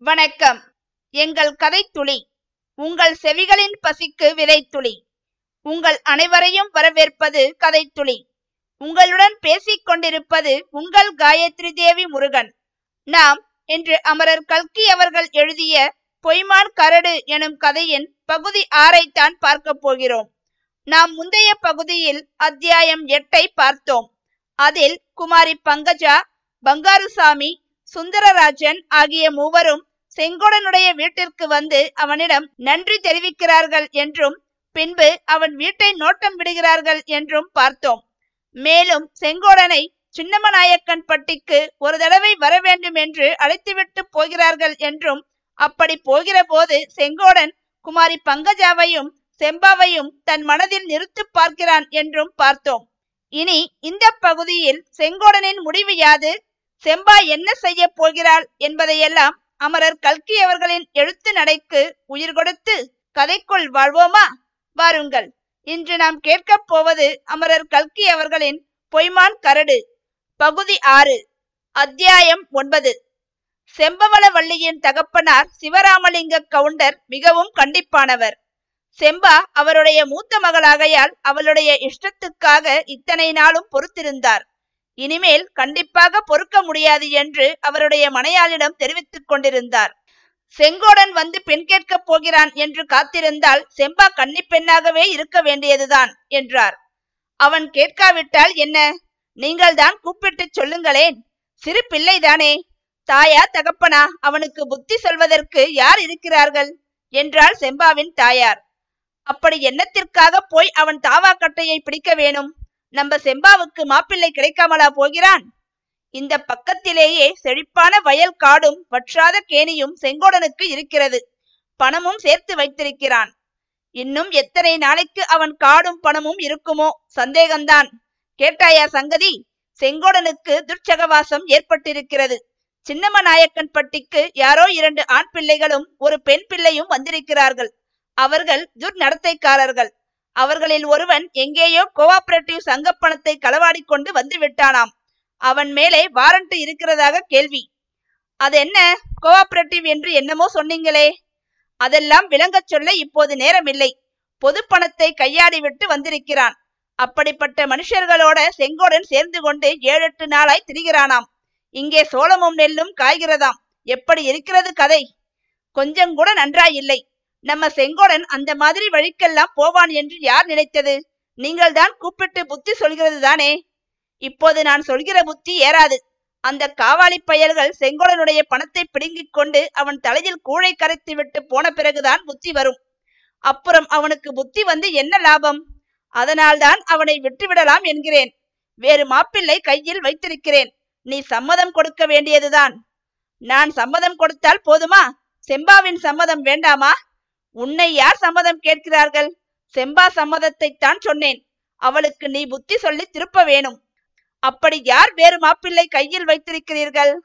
வணக்கம். எங்கள் கதைத்துளி உங்கள் செவிகளின் பசிக்கு விதைத்துளி உங்கள் அனைவரையும் வரவேற்பது கதைத்துளி. உங்களுடன் பேசிக் கொண்டிருப்பது உங்கள் காயத்ரி தேவி முருகன். நாம் இன்று அமரர் கல்கி அவர்கள் எழுதிய பொய்மான் கரடு எனும் கதையின் பகுதி ஆறைத்தான் பார்க்க போகிறோம். நாம் முந்தைய பகுதியில் அத்தியாயம் எட்டை பார்த்தோம். அதில் குமாரி பங்கஜா பங்காருசாமி சுந்தரராஜன் ஆகிய மூவரும் செங்கோடனுடைய வீட்டிற்கு வந்து அவனிடம் நன்றி தெரிவிக்கிறார்கள் என்றும் பின்பு அவன் வீட்டை நோட்டம் விடுகிறார்கள் என்றும் பார்த்தோம். மேலும் செங்கோடனை சின்னமநாயக்கன் பட்டிக்கு ஒரு தடவை வர வேண்டும் என்று அழைத்துவிட்டு போகிறார்கள் என்றும் அப்படி போகிற போது செங்கோடன் குமாரி பங்கஜாவையும் செம்பாவையும் தன் மனதில் நிறுத்து பார்க்கிறான் என்றும் பார்த்தோம். இனி இந்த பகுதியில் செங்கோடனின் முடிவு யாது? செம்பா என்ன செய்ய போகிறாள் என்பதையெல்லாம் அமரர் கல்கி அவர்களின் எழுத்து நடைக்கு உயிர் கொடுத்து கதைக்குள் வாழ்வோமா? வாருங்கள். இன்று நாம் கேட்கப் போவது அமரர் கல்கி அவர்களின் பொய்மான் கரடு. பகுதி ஆறு அத்தியாயம் ஒன்பது. செம்பவளவள்ளியின் தகப்பனார் சிவராமலிங்க கவுண்டர் மிகவும் கண்டிப்பானவர். செம்பா அவருடைய மூத்த மகளாகையால் அவளுடைய இஷ்டத்துக்காக இத்தனை நாளும் பொறுத்திருந்தார். இனிமேல் கண்டிப்பாக பொறுக்க முடியாது என்று அவருடைய மனையாளிடம் தெரிவித்துக் கொண்டிருந்தார். செங்கோடன் வந்து பெண் கேட்கப் போகிறான் என்று காத்திருந்தால் செம்பா கன்னி பெண்ணாகவே இருக்க வேண்டியதுதான் என்றார். அவன் கேட்காவிட்டால் என்ன? நீங்கள்தான் கூப்பிட்டு சொல்லுங்களேன். சிறு பிள்ளைதானே தாயா தகப்பனா அவனுக்கு புத்தி சொல்வதற்கு யார் இருக்கிறார்கள்? என்றாள் செம்பாவின் தாயார். அப்படி எண்ணத்திற்காக போய் அவன் தாவா கட்டையை பிடிக்க வேணும்? நம்ம செம்பாவுக்கு மாப்பிள்ளை கிடைக்காமலா போகிறான்? இந்த பக்கத்திலேயே செழிப்பான வயல் காடும் வற்றாத கேணியும் செங்கோடனுக்கு இருக்கிறது. பணமும் சேர்த்து வைத்திருக்கிறான். இன்னும் எத்தனை நாளைக்கு அவன் காடும் பணமும் இருக்குமோ? சந்தேகம்தான். கேட்டாயா சங்கதி? செங்கோடனுக்கு துர்ச்சகவாசம் ஏற்பட்டிருக்கிறது. சின்னமநாயக்கன் பட்டிக்கு யாரோ இரண்டு ஆண் பிள்ளைகளும் ஒரு பெண் பிள்ளையும் வந்திருக்கிறார்கள். அவர்கள் துர்நடத்தைக்காரர்கள். அவர்களில் ஒருவன் எங்கேயோ கோஆபரேட்டிவ் சங்க பணத்தை களவாடி கொண்டு வந்து விட்டானாம் அவன் மேலே வாரண்ட் இருக்கிறதாக கேள்வி. அது என்ன கோஆபரேட்டிவ் என்று என்னமோ சொன்னீங்களே. அதெல்லாம் விளங்கச் சொல்ல இப்போது நேரமில்லை. பொது பணத்தை கையாடி விட்டு வந்திருக்கிறான். அப்படிப்பட்ட மனுஷர்களோட செங்கோடன் சேர்ந்து கொண்டு ஏழு எட்டு நாளாய் திரிகிறானாம். இங்கே சோளமும் நெல்லும் காய்கிறதாம். எப்படி இருக்கிறது கதை? கொஞ்சம் கூட நன்றாயில்லை. நம்ம செங்கோடன் அந்த மாதிரி வழிக்கெல்லாம் போவான் என்று யார் நினைத்தது? நீங்கள் தான் கூப்பிட்டு புத்தி சொல்கிறது தானே? இப்போது நான் சொல்கிற புத்தி ஏறாது. அந்த காவாலி பயல்கள் செங்கோடனுடைய பணத்தை பிடுங்கிக் கொண்டு அவன் தலையில் கூழை கரைத்து விட்டு போன பிறகுதான் புத்தி வரும். அப்புறம் அவனுக்கு புத்தி வந்து என்ன லாபம்? அதனால்தான் அவனை விட்டுவிடலாம் என்கிறேன். வேறு மாப்பிள்ளை கையில் வைத்திருக்கிறேன். நீ சம்மதம் கொடுக்க வேண்டியதுதான். நான் சம்மதம் கொடுத்தால் போதுமா? செம்பாவின் சம்மதம் வேண்டாமா? உன்னை யார் சம்மதம் கேட்கிறார்கள்? செம்பா சம்மதத்தை தான் சொன்னேன். அவளுக்கு நீ புத்தி சொல்லி திருப்ப வேணும். அப்படி யார் வேறு மாப்பிள்ளை கையில் வைத்திருக்கிறீர்கள்?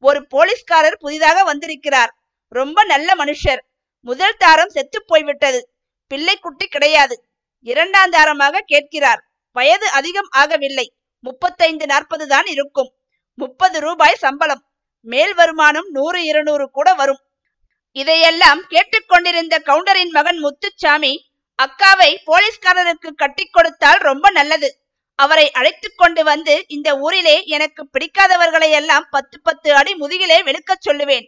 ஒரு போலீஸ்காரர் புதிதாக வந்திருக்கிறார். ரொம்ப நல்ல மனுஷர். முதல் தாரம் செத்து போய்விட்டது. பிள்ளை குட்டி கிடையாது. இரண்டாம் தாரமாக கேட்கிறார். வயது அதிகம் ஆகவில்லை. முப்பத்தைந்து நாற்பது தான் இருக்கும். முப்பது ரூபாய் சம்பளம். மேல் வருமானம் நூறு இருநூறு கூட வரும். இதையெல்லாம் கேட்டுக்கொண்டிருந்த கவுண்டரின் மகன் முத்துச்சாமி அக்காவை போலீஸ்காரருக்கு கட்டி கொடுத்தால் ரொம்ப நல்லது. அவரை அழைத்து கொண்டு வந்து இந்த ஊரிலே எனக்கு பிடிக்காதவர்களை எல்லாம் பத்து பத்து அடி முதுகிலே வெளுக்கச் சொல்லுவேன்.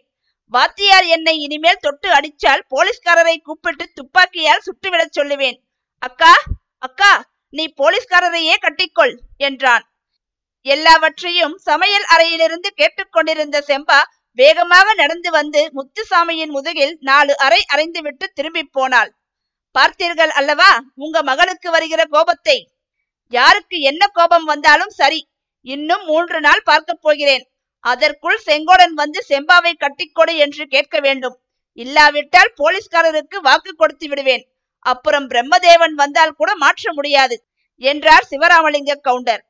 வாத்தியார் என்னை இனிமேல் தொட்டு அடிச்சால் போலீஸ்காரரை கூப்பிட்டு துப்பாக்கியால் சுட்டுவிடச் சொல்லுவேன். அக்கா அக்கா நீ போலீஸ்காரரையே கட்டிக்கொள் என்றான். எல்லாவற்றையும் சமையல் அறையிலிருந்து கேட்டுக்கொண்டிருந்த செம்பா வேகமாக நடந்து வந்து முத்துசாமியின் முதுகில் நாலு அறை அறைந்துவிட்டு திரும்பி போனாள். பார்த்தீர்கள் அல்லவா உங்க மகளுக்கு வருகிற கோபத்தை? யாருக்கு என்ன கோபம் வந்தாலும் சரி இன்னும் மூன்று நாள் பார்க்க போகிறேன். அதற்குள் செங்கோடன் வந்து செம்பாவை கட்டிக்கொடு என்று கேட்க வேண்டும். இல்லாவிட்டால் போலீஸ்காரருக்கு வாக்கு கொடுத்து விடுவேன். அப்புறம் பிரம்மதேவன் வந்தால் கூட மாற்ற முடியாது என்றார் சிவராமலிங்க கவுண்டர்.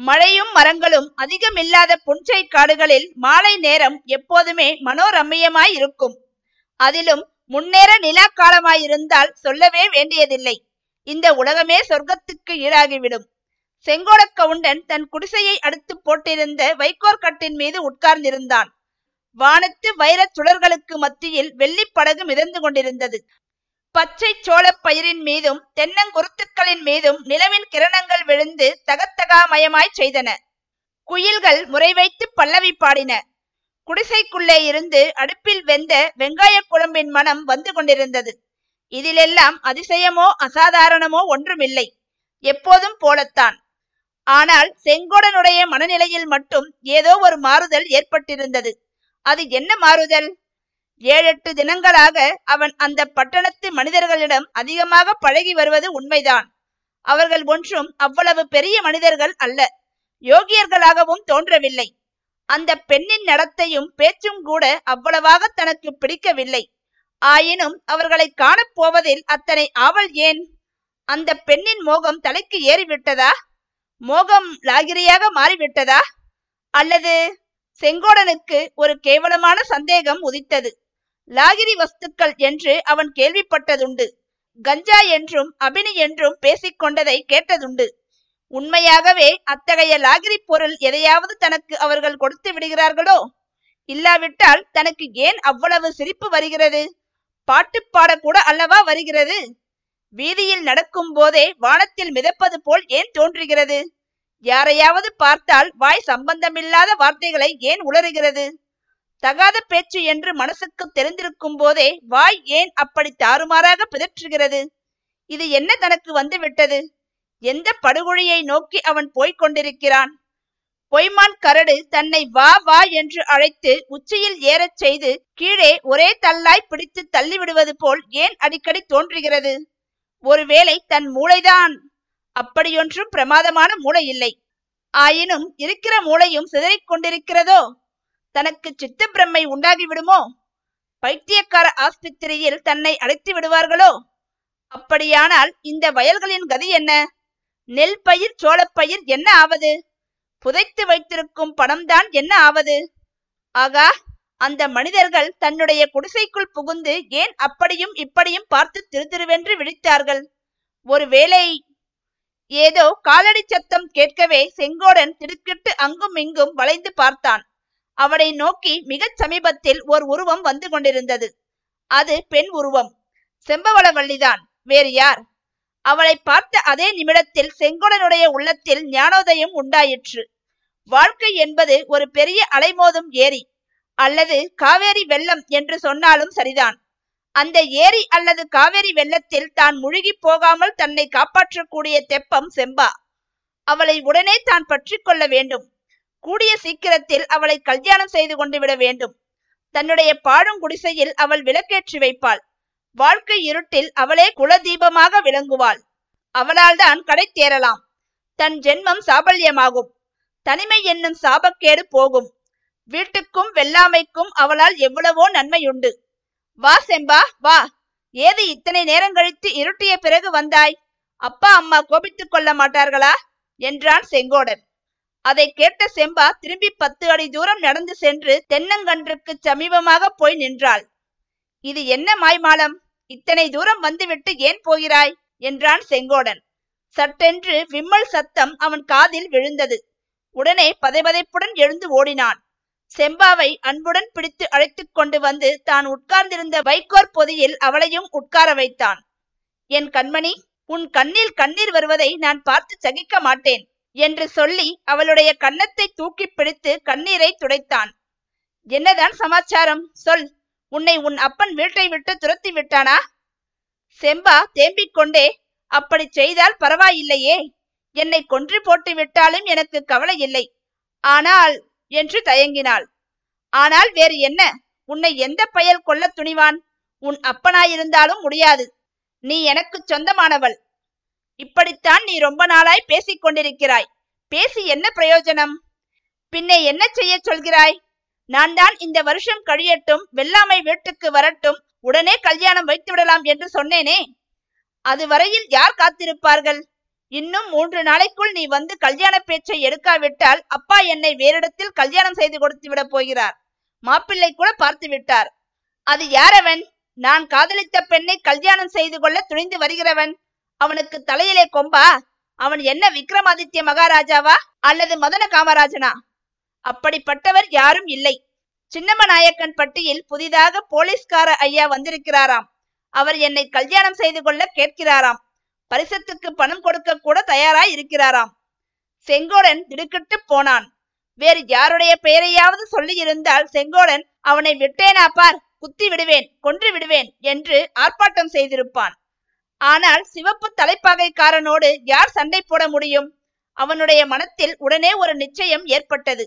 மழையும் மரங்களும் அதிகமில்லாத புன்சை காடுகளில் மாலை நேரம் எப்போதுமே மனோரம்மியமாய் இருக்கும் அதிலும் முன்னேற நிலா காலமாயிருந்தால் சொல்லவே வேண்டியதில்லை. இந்த உலகமே சொர்க்கத்துக்கு ஈடாகிவிடும். செங்கோடக் கவுண்டன் தன் குடிசையை அடுத்து போட்டிருந்த வைக்கோர் கட்டின் மீது உட்கார்ந்திருந்தான். வானத்து வைரச் சுடர்களுக்கு மத்தியில் வெள்ளி படகு மிதந்து கொண்டிருந்தது. பச்சை சோளப் பயிரின் மீதும் தென்னங்குருத்துக்களின் மீதும் நிலவின் கிரணங்கள் விழுந்து தகத்தகாமயமாய் செய்தன. குயில்கள் முறை வைத்து பல்லவி பாடின. குடிசைக்குள்ளே இருந்து அடுப்பில் வெந்த வெங்காய குழம்பின் மனம் வந்து கொண்டிருந்தது. இதிலெல்லாம் அதிசயமோ அசாதாரணமோ ஒன்றுமில்லை. எப்போதும் போலத்தான். ஆனால் செங்கோடனுடைய மனநிலையில் மட்டும் ஏதோ ஒரு மாறுதல் ஏற்பட்டிருந்தது. அது என்ன மாறுதல்? ஏழெட்டு தினங்களாக அவன் அந்த பட்டணத்து மனிதர்களிடம் அதிகமாக பழகி வருவது உண்மைதான். அவர்கள் ஒன்றும் அவ்வளவு பெரிய மனிதர்கள் அல்ல. யோகியர்களாகவும் தோன்றவில்லை. அந்த பெண்ணின் நடத்தையும் பேச்சும் கூட அவ்வளவாக தனக்கு பிடிக்கவில்லை. ஆயினும் அவர்களை காணப்போவதில் அத்தனை ஆவல் ஏன்? அந்த பெண்ணின் மோகம் தலைக்கு ஏறிவிட்டதா? மோகம் லாகிரியாக மாறிவிட்டதா? அல்லது செங்கோடனுக்கு ஒரு கேவலமான சந்தேகம் உதித்தது. லாகிரி வஸ்துக்கள் என்று அவன் கேள்விப்பட்டதுண்டு. கஞ்சா என்றும் அபினி என்றும் பேசிக்கொண்டதை கேட்டதுண்டு. உண்மையாகவே அத்தகைய லாகிரி பொருள் எதையாவது தனக்கு அவர்கள் கொடுத்து விடுகிறார்களோ? இல்லாவிட்டால் தனக்கு ஏன் அவ்வளவு சிரிப்பு வருகிறது? பாட்டு பாடக்கூட அல்லவா வருகிறது? வீதியில் நடக்கும் போதே வானத்தில் மிதப்பது போல் ஏன் தோன்றுகிறது? யாரையாவது பார்த்தால் வாய் சம்பந்தமில்லாத வார்த்தைகளை ஏன் உளறுகிறது? தகாத பேச்சு என்று மனசுக்கு தெரிந்திருக்கும் போதே வாய் ஏன் அப்படி தாறுமாறாக பிதற்றுகிறது? இது என்ன தனக்கு வந்துவிட்டது? எந்த படுகொழியை நோக்கி அவன் போய்க் கொண்டிருக்கிறான்? பொய்மான் கரடு தன்னை வா வா என்று அழைத்து உச்சியில் ஏறச் செய்து கீழே ஒரே தள்ளாய் பிடித்து தள்ளிவிடுவது போல் ஏன் அடிக்கடி தோன்றுகிறது? ஒருவேளை தன் மூளைதான். அப்படியொன்றும் பிரமாதமான மூளை இல்லை. ஆயினும் இருக்கிற மூளையும் சிதறிக் கொண்டிருக்கிறதோ? தனக்கு சித்த பிரம்மை உண்டாகிவிடுமோ? பைத்தியக்கார ஆஸ்பத்திரியில் தன்னை அழைத்து விடுவார்களோ? அப்படியானால் இந்த வயல்களின் கதி என்ன? நெல் பயிர் சோளப்பயிர் என்ன ஆவது? புதைத்து வைத்திருக்கும் பணம்தான் என்ன ஆவது? ஆகா அந்த மனிதர்கள் தன்னுடைய குடிசைக்குள் புகுந்து ஏன் அப்படியும் இப்படியும் பார்த்து திருதிருவென்று விழித்தார்கள்? ஒருவேளை ஏதோ காலடி சத்தம் கேட்கவே செங்கோடன் திடுக்கிட்டு அங்கும் இங்கும் வளைந்து பார்த்தான். அவனை நோக்கி மிகச் சமீபத்தில் ஓர் உருவம் வந்து கொண்டிருந்தது. அது பெண் உருவம். செம்பவளவள்ளிதான். வேறு யார்? அவளை பார்த்த அதே நிமிடத்தில் செங்கோடனுடைய உள்ளத்தில் ஞானோதயம் உண்டாயிற்று. வாழ்க்கை என்பது ஒரு பெரிய அலைமோதும் ஏரி அல்லது காவேரி வெள்ளம் என்று சொன்னாலும் சரிதான். அந்த ஏரி அல்லது காவேரி வெள்ளத்தில் தான் முழுகி போகாமல் தன்னை காப்பாற்றக்கூடிய தெப்பம் செம்பா. அவளை உடனே தான் பற்றி கொள்ள வேண்டும். கூடிய சீக்கிரத்தில் அவளை கல்யாணம் செய்து கொண்டு விட வேண்டும். தன்னுடைய பாடும் குடிசையில் அவள் விளக்கேற்றி வைப்பாள். வாழ்க்கை இருட்டில் அவளே குலதீபமாக விளங்குவாள். அவளால் தான் கடை தேரலாம் தன் ஜென்மம் சாபல்யமாகும். தனிமை என்னும் சாபக்கேடு போகும். வீட்டுக்கும் வெள்ளாமைக்கும் அவளால் எவ்வளவோ நன்மையுண்டு. வா செம்பா வா. ஏது இத்தனை நேரம் கழித்து இருட்டிய பிறகு வந்தாய்? அப்பா அம்மா கோபித்துக் கொள்ள மாட்டார்களா? என்றான் செங்கோடன். அதை கேட்ட செம்பா திரும்பி பத்து அடி தூரம் நடந்து சென்று தென்னங்கன்றுக்கு சமீபமாக போய் நின்றாள். இது என்ன மாய்மாலம்? இத்தனை தூரம் வந்துவிட்டு ஏன் போகிறாய்? என்றான் செங்கோடன். சட்டென்று விம்மல் சத்தம் அவன் காதில் விழுந்தது. உடனே பதைபதைப்புடன் எழுந்து ஓடினான். செம்பாவை அன்புடன் பிடித்து அழைத்துக் கொண்டு வந்து தான் உட்கார்ந்திருந்த வைக்கோர் பொதியில் அவளையும் உட்கார வைத்தான். என் கண்மணி உன் கண்ணில் கண்ணீர் வருவதை நான் பார்த்து சகிக்க மாட்டேன். என்று சொல்லி அவளுடைய கன்னத்தை தூக்கி பிடித்து கண்ணீரை துடைத்தான். என்னதான் சமாச்சாரம்? சொல். உன்னை உன் அப்பன் வீட்டை விட்டு துரத்தி விட்டானா? செம்பா தேம்பிக் கொண்டே. அப்படி செய்தால் பரவாயில்லையே. என்னை கொன்று போட்டு விட்டாலும் எனக்கு கவலை இல்லை. ஆனால் என்று தயங்கினாள். ஆனால் வேறு என்ன? உன்னை எந்த பயல் கொல்ல துணிவான்? உன் அப்பனாயிருந்தாலும் முடியாது. நீ எனக்கு சொந்தமானவள். இப்படித்தான் நீ ரொம்ப நாளாய் பேசிக் கொண்டிருக்கிறாய். பேசி என்ன பிரயோஜனம்? பின்னே என்ன செய்ய சொல்கிறாய்? நான் தான் இந்த வருஷம் கழியட்டும் வெள்ளாமை வீட்டுக்கு வரட்டும் உடனே கல்யாணம் வைத்து விடலாம் என்று சொன்னேனே. அது வரையில் யார் காத்திருப்பார்கள்? இன்னும் மூன்று நாளைக்குள் நீ வந்து கல்யாண பேச்சை எடுக்காவிட்டால் அப்பா என்னை வேறிடத்தில் கல்யாணம் செய்து கொடுத்து விட போகிறார். மாப்பிள்ளை கூட பார்த்து விட்டார். அது யாரவன்? நான் காதலித்த பெண்ணை கல்யாணம் செய்து கொள்ள துணிந்து வருகிறவன்? அவனுக்கு தலையிலே கொம்பா? அவன் என்ன விக்ரமாதித்ய மகாராஜாவா? அல்லது மதன காமராஜனா? அப்படிப்பட்டவர் யாரும் இல்லை. சின்னம நாயக்கன் பட்டியில் புதிதாக போலீஸ்கார ஐயா வந்திருக்கிறாராம். அவர் என்னை கல்யாணம் செய்து கொள்ள கேட்கிறாராம். பரிசத்துக்கு பணம் கொடுக்க கூட தயாராய் இருக்கிறாராம். செங்கோடன் திடுக்கிட்டு போனான். வேறு யாருடைய பெயரையாவது சொல்லி இருந்தால் செங்கோடன் அவனை விட்டேனா பார்? குத்தி விடுவேன் கொன்று விடுவேன் என்று ஆர்ப்பாட்டம் செய்திருப்பான். ஆனால் சிவப்பு தலைப்பாகைக்காரனோடு யார் சண்டை போட முடியும்? அவனுடைய மனத்தில் உடனே ஒரு நிச்சயம் ஏற்பட்டது.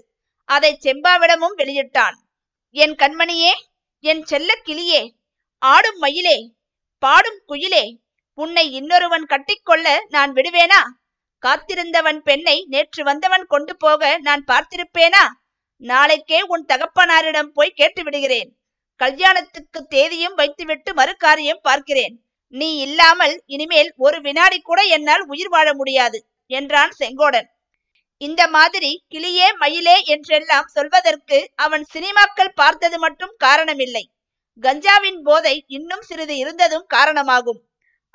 அதை செம்பாவிடமும் வெளியிட்டான். என் கண்மணியே என் செல்ல கிளியே ஆடும் மயிலே பாடும் குயிலே உன்னை இன்னொருவன் கட்டிக்கொள்ள நான் விடுவேனா? காத்திருந்தவன் பெண்ணை நேற்று வந்தவன் கொண்டு போக நான் பார்த்திருப்பேனா? நாளைக்கே உன் தகப்பனாரிடம் போய் கேட்டு விடுகிறேன் கல்யாணத்துக்கு தேதியும் வைத்துவிட்டு மறுகாரியம் பார்க்கிறேன். நீ இல்லாமல் இனிமேல் ஒரு வினாடி கூட என்னால் உயிர் வாழ முடியாது என்றான் செங்கோடன். இந்த மாதிரி கிளியே மயிலே என்றெல்லாம் சொல்வதற்கு அவன் சினிமாக்கள் பார்த்தது மட்டும் காரணமில்லை. கஞ்சாவின் போதை இன்னும் சிறிது இருந்ததும் காரணமாகும்.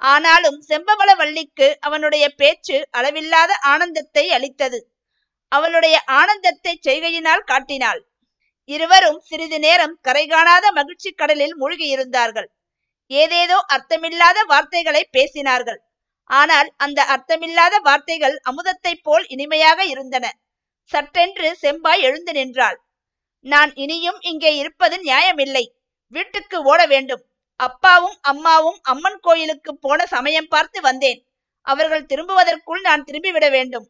ஆனாலும் செம்பவளவள்ளிக்கு அவனுடைய பேச்சு அளவில்லாத ஆனந்தத்தை அளித்தது. அவளுடைய ஆனந்தத்தை செய்கையினால் காட்டினாள். இருவரும் சிறிது நேரம் கரை காணாத மகிழ்ச்சி கடலில் மூழ்கியிருந்தார்கள். ஏதேதோ அர்த்தமில்லாத வார்த்தைகளை பேசினார்கள். ஆனால் அந்த அர்த்தமில்லாத வார்த்தைகள் அமுதத்தைப் போல் இனிமையாக இருந்தன. சட்டென்று செம்பாய் எழுந்து நின்றாள். நான் இனியும் இங்கே இருப்பது நியாயமில்லை. வீட்டுக்கு ஓட வேண்டும். அப்பாவும் அம்மாவும் அம்மன் கோயிலுக்கு போன சமயம் பார்த்து வந்தேன். அவர்கள் திரும்புவதற்குள் நான் திரும்பிவிட வேண்டும்.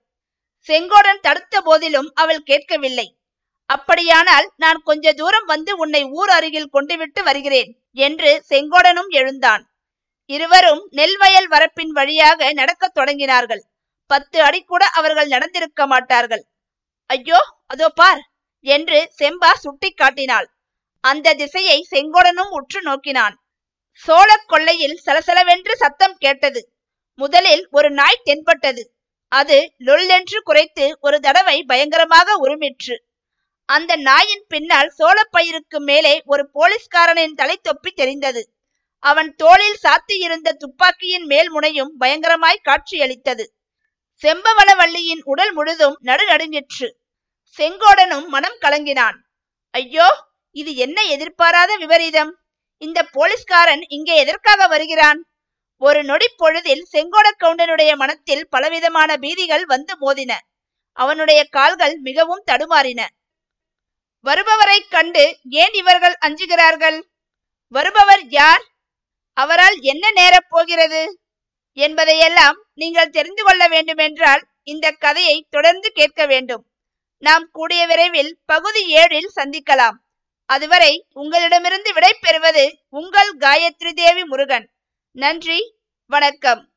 செங்கோடன் தடுத்த போதிலும் அவள் கேட்கவில்லை. அப்படியானால் நான் கொஞ்ச தூரம் வந்து உன்னை ஊர் அருகில் கொண்டு விட்டு வருகிறேன். என்று செங்கோடனும் எழுந்தான். இருவரும் நெல் வயல் வரப்பின் வழியாக நடக்கத் தொடங்கினார்கள். பத்து அடி கூட அவர்கள் நடந்திருக்க மாட்டார்கள். ஐயோ அதோ பார் என்று செம்பா சுட்டி காட்டினாள். அந்த திசையை செங்கோடனும் உற்று நோக்கினான். சோழ கொள்ளையில் சலசலவென்று சத்தம் கேட்டது. முதலில் ஒரு நாய் தென்பட்டது. அது லொல்லென்று குறைத்து ஒரு தடவை பயங்கரமாக உருமிற்று. அந்த நாயின் பின்னால் சோளப்பயிருக்கு மேலே ஒரு போலீஸ்காரனின் தலை தொப்பி தெரிந்தது அவன் தோளில் சாத்தியிருந்த துப்பாக்கியின் மேல் முனையும் பயங்கரமாய் காட்சியளித்தது. செம்பவளவள்ளியின் உடல் முழுதும் நடுநடுங்கிற்று. செங்கோடனும் மனம் கலங்கினான். ஐயோ இது என்ன எதிர்பாராத விபரீதம்? இந்த போலீஸ்காரன் இங்கே எதற்காக வருகிறான் ஒரு நொடி பொழுதில் செங்கோட கவுண்டனுடைய மனத்தில் பலவிதமான பீதிகள் வந்து மோதின. அவனுடைய கால்கள் மிகவும் தடுமாறின. வருபவரை கண்டு ஏன் இவர்கள் அஞ்சுகிறார்கள்? வருபவர் யார்? அவரால் என்ன நேரப் போகிறது? என்பதையெல்லாம் நீங்கள் தெரிந்து கொள்ள வேண்டுமென்றால் இந்த கதையை தொடர்ந்து கேட்க வேண்டும். நாம் கூடிய விரைவில் பகுதி ஏழில் சந்திக்கலாம். அதுவரை உங்களிடமிருந்து விடை பெறுவது உங்கள் காயத்ரி தேவி முருகன். நன்றி வணக்கம்.